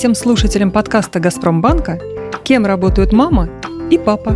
всем слушателям подкаста «Газпромбанка», кем работают мама и папа.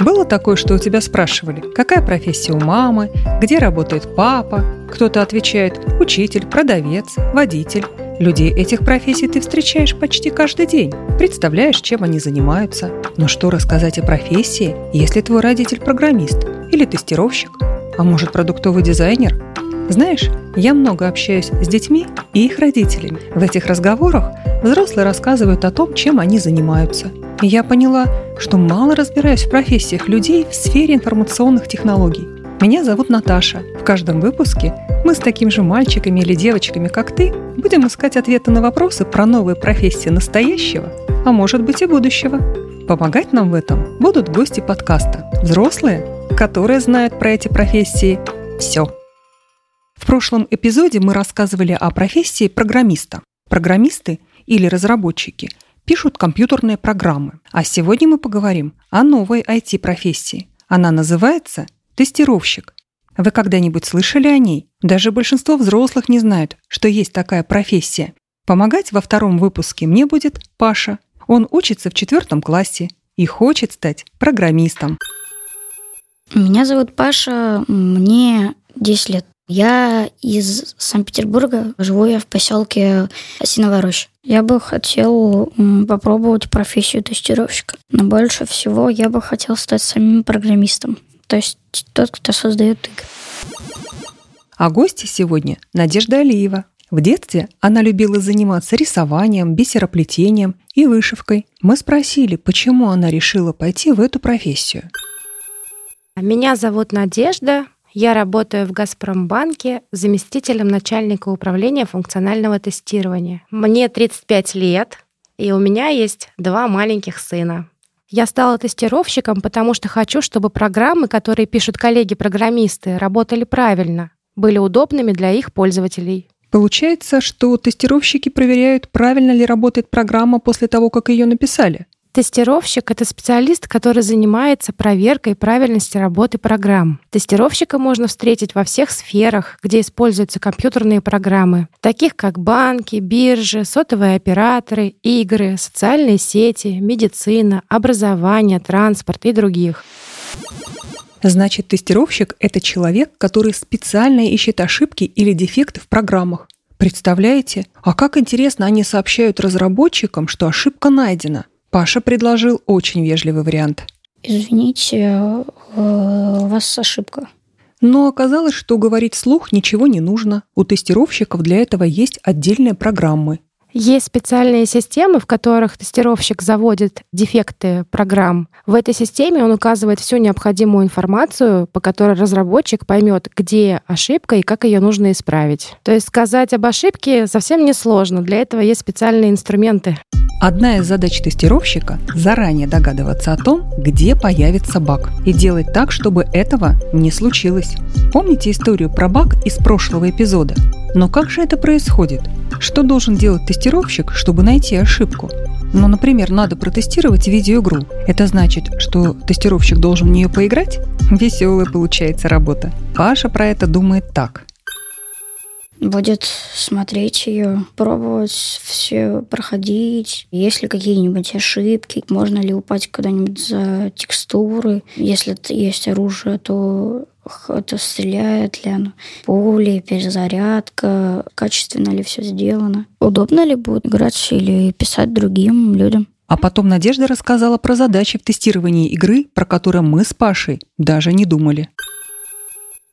Было такое, что у тебя спрашивали, какая профессия у мамы, где работает папа, кто-то отвечает «учитель», «продавец», «водитель». Людей этих профессий ты встречаешь почти каждый день. Представляешь, чем они занимаются. Но что рассказать о профессии, если твой родитель программист или тестировщик, а может продуктовый дизайнер – знаешь, я много общаюсь с детьми и их родителями. В этих разговорах взрослые рассказывают о том, чем они занимаются. И я поняла, что мало разбираюсь в профессиях людей в сфере информационных технологий. Меня зовут Наташа. В каждом выпуске мы с такими же мальчиками или девочками, как ты, будем искать ответы на вопросы про новые профессии настоящего, а может быть и будущего. Помогать нам в этом будут гости подкаста. Взрослые, которые знают про эти профессии все. В прошлом эпизоде мы рассказывали о профессии программиста. Программисты или разработчики пишут компьютерные программы. А сегодня мы поговорим о новой IT-профессии. Она называется тестировщик. Вы когда-нибудь слышали о ней? Даже большинство взрослых не знают, что есть такая профессия. Помогать во втором выпуске мне будет Паша. Он учится в четвертом классе и хочет стать программистом. Меня зовут Паша, мне 10 лет. Я из Санкт-Петербурга, живу я в поселке Осиновая роща. Я бы хотел попробовать профессию тестировщика, но больше всего я бы хотел стать самим программистом, то есть тот, кто создает игры. А гости сегодня Надежда Алиева. В детстве она любила заниматься рисованием, бисероплетением и вышивкой. Мы спросили, почему она решила пойти в эту профессию. Меня зовут Надежда, я работаю в Газпромбанке заместителем начальника управления функционального тестирования. Мне 35 лет, и у меня есть два маленьких сына. Я стала тестировщиком, потому что хочу, чтобы программы, которые пишут коллеги-программисты, работали правильно, были удобными для их пользователей. Получается, что тестировщики проверяют, правильно ли работает программа после того, как ее написали. Тестировщик — это специалист, который занимается проверкой правильности работы программ. Тестировщика можно встретить во всех сферах, где используются компьютерные программы, таких как банки, биржи, сотовые операторы, игры, социальные сети, медицина, образование, транспорт и других. Значит, тестировщик — это человек, который специально ищет ошибки или дефекты в программах. Представляете? А как интересно они сообщают разработчикам, что ошибка найдена — Паша предложил очень вежливый вариант. Извините, э, у вас ошибка. Но оказалось, что говорить слух ничего не нужно. У тестировщиков для этого есть отдельные программы. Есть специальные системы, в которых тестировщик заводит дефекты программ. В этой системе он указывает всю необходимую информацию, по которой разработчик поймет, где ошибка и как ее нужно исправить. То есть сказать об ошибке совсем несложно. Для этого есть специальные инструменты. Одна из задач тестировщика – заранее догадываться о том, где появится баг, и делать так, чтобы этого не случилось. Помните историю про баг из прошлого эпизода? Но как же это происходит? Что должен делать тестировщик, чтобы найти ошибку? Ну, например, надо протестировать видеоигру. Это значит, что тестировщик должен в нее поиграть? Веселая получается работа. Паша про это думает так – будет смотреть ее, пробовать все проходить. Есть ли какие-нибудь ошибки, можно ли упасть куда-нибудь за текстуры. Если есть оружие, то это стреляет ли оно, пули, перезарядка, качественно ли все сделано, удобно ли будет играть или писать другим людям. А потом Надежда рассказала про задачи в тестировании игры, про которые мы с Пашей даже не думали.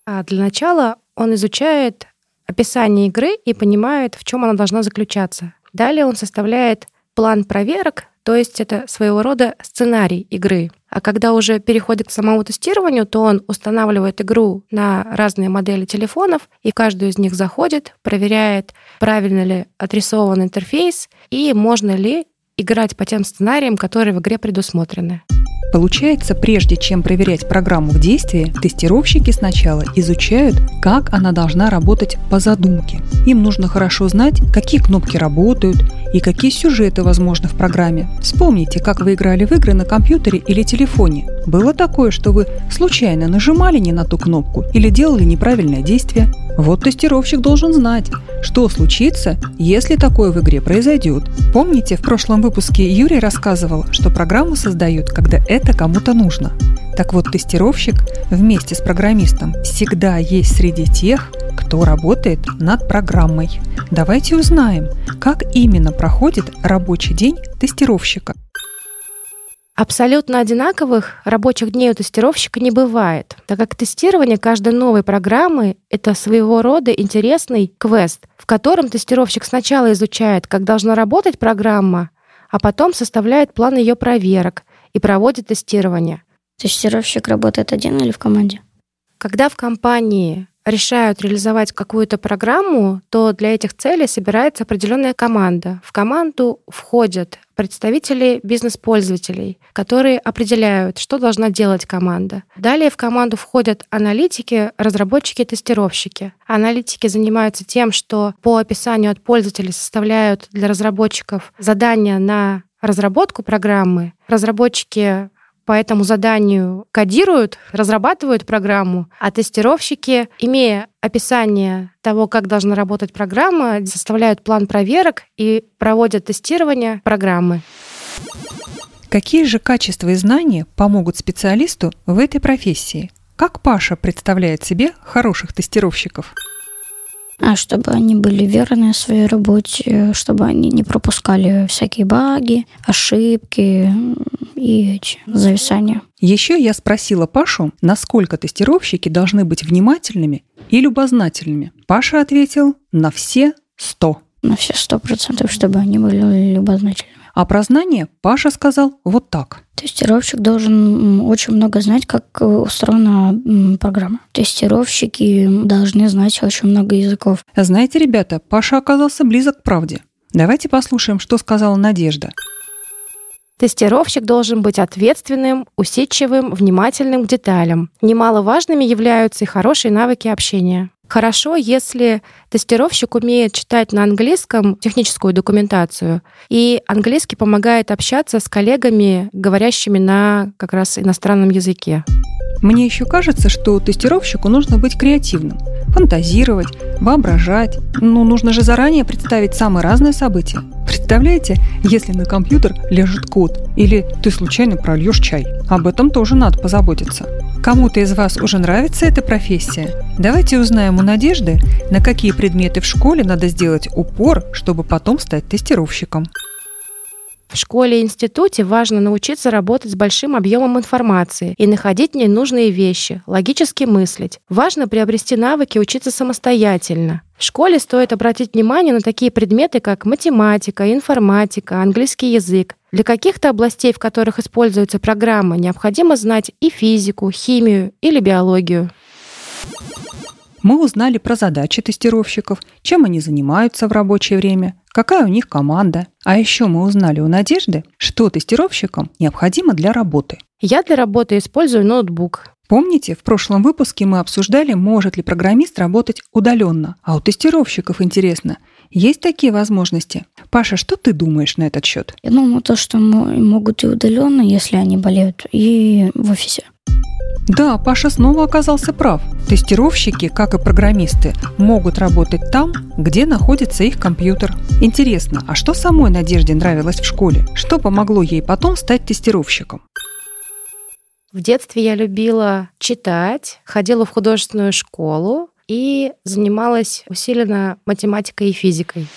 А для начала он изучает описание игры и понимает, в чем она должна заключаться. Далее он составляет план проверок, то есть это своего рода сценарий игры. А когда уже переходит к самому тестированию, то он устанавливает игру на разные модели телефонов и в каждую из них заходит, проверяет, правильно ли отрисован интерфейс и можно ли играть по тем сценариям, которые в игре предусмотрены. Получается, прежде чем проверять программу в действии, тестировщики сначала изучают, как она должна работать по задумке. Им нужно хорошо знать, какие кнопки работают и какие сюжеты возможны в программе. Вспомните, как вы играли в игры на компьютере или телефоне. Было такое, что вы случайно нажимали не на ту кнопку или делали неправильное действие? Вот тестировщик должен знать, что случится, если такое в игре произойдет. Помните, в прошлом выпуске Юрий рассказывал, что программу создают, когда это кому-то нужно. Так вот, тестировщик вместе с программистом всегда есть среди тех, кто работает над программой. Давайте узнаем, как именно проходит рабочий день тестировщика. Абсолютно одинаковых рабочих дней у тестировщика не бывает, так как тестирование каждой новой программы — это своего рода интересный квест, в котором тестировщик сначала изучает, как должна работать программа, а потом составляет план ее проверок и проводит тестирование. Тестировщик работает один или в команде? Когда в компании решают реализовать какую-то программу, то для этих целей собирается определенная команда. В команду входят представители бизнес-пользователей, которые определяют, что должна делать команда. Далее в команду входят аналитики, разработчики, тестировщики. Аналитики занимаются тем, что по описанию от пользователей составляют для разработчиков задания на разработку программы. Разработчики по этому заданию кодируют, разрабатывают программу, а тестировщики, имея описание того, как должна работать программа, составляют план проверок и проводят тестирование программы. Какие же качества и знания помогут специалисту в этой профессии? Как Паша представляет себе хороших тестировщиков? А чтобы они были верны своей работе, чтобы они не пропускали всякие баги, ошибки и эти зависания. Еще я спросила Пашу, насколько тестировщики должны быть внимательными и любознательными. Паша ответил на все сто. На все сто процентов, чтобы они были любознательными. А про знания Паша сказал вот так. Тестировщик должен очень много знать, как э, устроена программа. Тестировщики должны знать очень много языков. Знаете, ребята, Паша оказался близок к правде. Давайте послушаем, что сказала Надежда. Тестировщик должен быть ответственным, усидчивым, внимательным к деталям. Немаловажными являются и хорошие навыки общения. Хорошо, если тестировщик умеет читать на английском техническую документацию, и английский помогает общаться с коллегами, говорящими на как раз иностранном языке. Мне еще кажется, что тестировщику нужно быть креативным, фантазировать, воображать. Ну, нужно же заранее представить самые разные события. Представляете, если на компьютер лежит код, или ты случайно прольешь чай? Об этом тоже надо позаботиться. Кому-то из вас уже нравится эта профессия? Давайте узнаем у Надежды, на какие предметы в школе надо сделать упор, чтобы потом стать тестировщиком. В школе и институте важно научиться работать с большим объемом информации и находить в ней нужные вещи, логически мыслить. Важно приобрести навыки учиться самостоятельно. В школе стоит обратить внимание на такие предметы, как математика, информатика, английский язык. Для каких-то областей, в которых используется программа, необходимо знать и физику, химию или биологию. Мы узнали про задачи тестировщиков, чем они занимаются в рабочее время, какая у них команда. А еще мы узнали у Надежды, что тестировщикам необходимо для работы. Я для работы использую ноутбук. Помните, в прошлом выпуске мы обсуждали, может ли программист работать удаленно. А у тестировщиков интересно, есть такие возможности? Паша, что ты думаешь на этот счет? Я думаю, то, что могут и удаленно, если они болеют, и в офисе. Да, Паша снова оказался прав. Тестировщики, как и программисты, могут работать там, где находится их компьютер. Интересно, а что самой Надежде нравилось в школе? Что помогло ей потом стать тестировщиком? В детстве я любила читать, ходила в художественную школу и занималась усиленно математикой и физикой.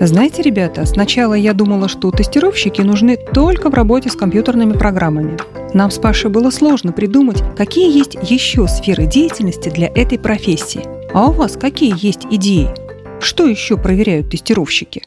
Знаете, ребята, сначала я думала, что тестировщики нужны только в работе с компьютерными программами. Нам с Пашей было сложно придумать, какие есть еще сферы деятельности для этой профессии. А у вас какие есть идеи? Что еще проверяют тестировщики?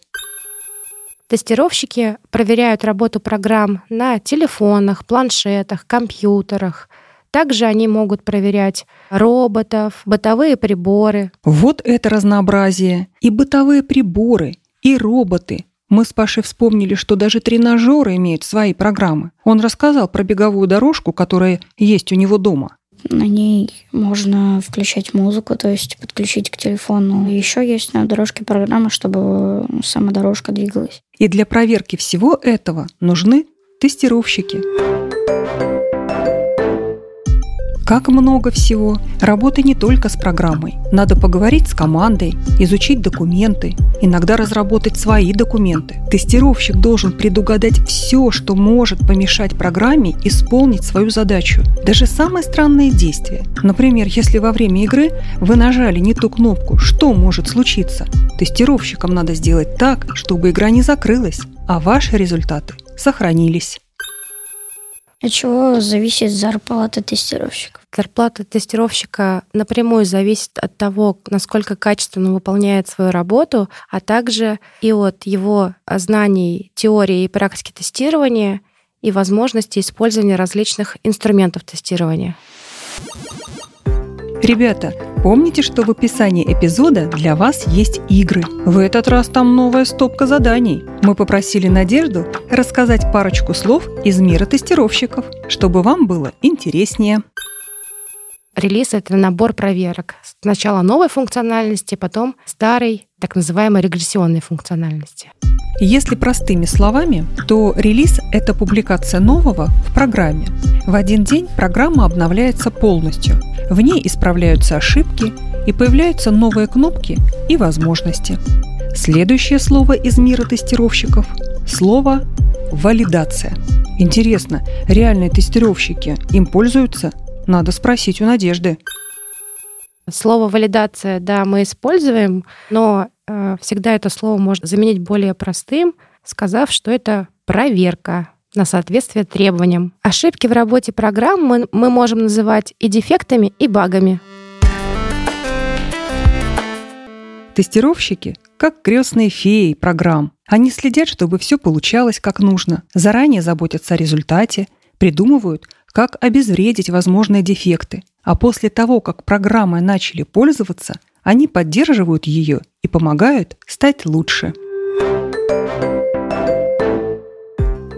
Тестировщики проверяют работу программ на телефонах, планшетах, компьютерах. Также они могут проверять роботов, бытовые приборы. Вот это разнообразие! И бытовые приборы, и роботы. Мы с Пашей вспомнили, что даже тренажеры имеют свои программы. Он рассказал про беговую дорожку, которая есть у него дома. На ней можно включать музыку, то есть подключить к телефону. Еще есть на дорожке программа, чтобы сама дорожка двигалась. И для проверки всего этого нужны тестировщики. Как много всего. Работы не только с программой. Надо поговорить с командой, изучить документы, иногда разработать свои документы. Тестировщик должен предугадать все, что может помешать программе исполнить свою задачу. Даже самые странные действия. Например, если во время игры вы нажали не ту кнопку, что может случиться? Тестировщикам надо сделать так, чтобы игра не закрылась, а ваши результаты сохранились. От чего зависит зарплата тестировщиков? Зарплата тестировщика напрямую зависит от того, насколько качественно выполняет свою работу, а также и от его знаний теории и практики тестирования и возможности использования различных инструментов тестирования. Ребята, помните, что в описании эпизода для вас есть игры. В этот раз там новая стопка заданий. Мы попросили Надежду рассказать парочку слов из мира тестировщиков, чтобы вам было интереснее. Релиз — это набор проверок. Сначала новой функциональности, потом старой, так называемой регрессионной функциональности. Если простыми словами, то релиз – это публикация нового в программе. В один день программа обновляется полностью. В ней исправляются ошибки и появляются новые кнопки и возможности. Следующее слово из мира тестировщиков – слово «валидация». Интересно, реальные тестировщики им пользуются? Надо спросить у Надежды. Слово валидация, да, мы используем, но Э, всегда это слово можно заменить более простым, сказав, что это проверка на соответствие требованиям. Ошибки в работе программ мы, мы можем называть и дефектами, и багами. Тестировщики как крестные феи программ. Они следят, чтобы все получалось как нужно, заранее заботятся о результате, придумывают, как обезвредить возможные дефекты. А после того, как программой начали пользоваться, они поддерживают ее и помогают стать лучше.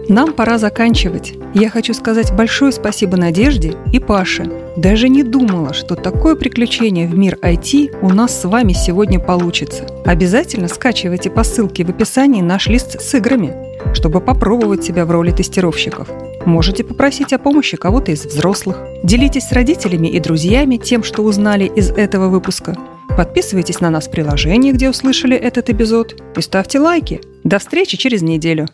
Нам пора заканчивать. Я хочу сказать большое спасибо Надежде и Паше. Даже не думала, что такое приключение в мир IT у нас с вами сегодня получится. Обязательно скачивайте по ссылке в описании наш лист с играми, чтобы попробовать себя в роли тестировщиков. Можете попросить о помощи кого-то из взрослых. Делитесь с родителями и друзьями тем, что узнали из этого выпуска. Подписывайтесь на нас в приложении, где услышали этот эпизод, и ставьте лайки. До встречи через неделю.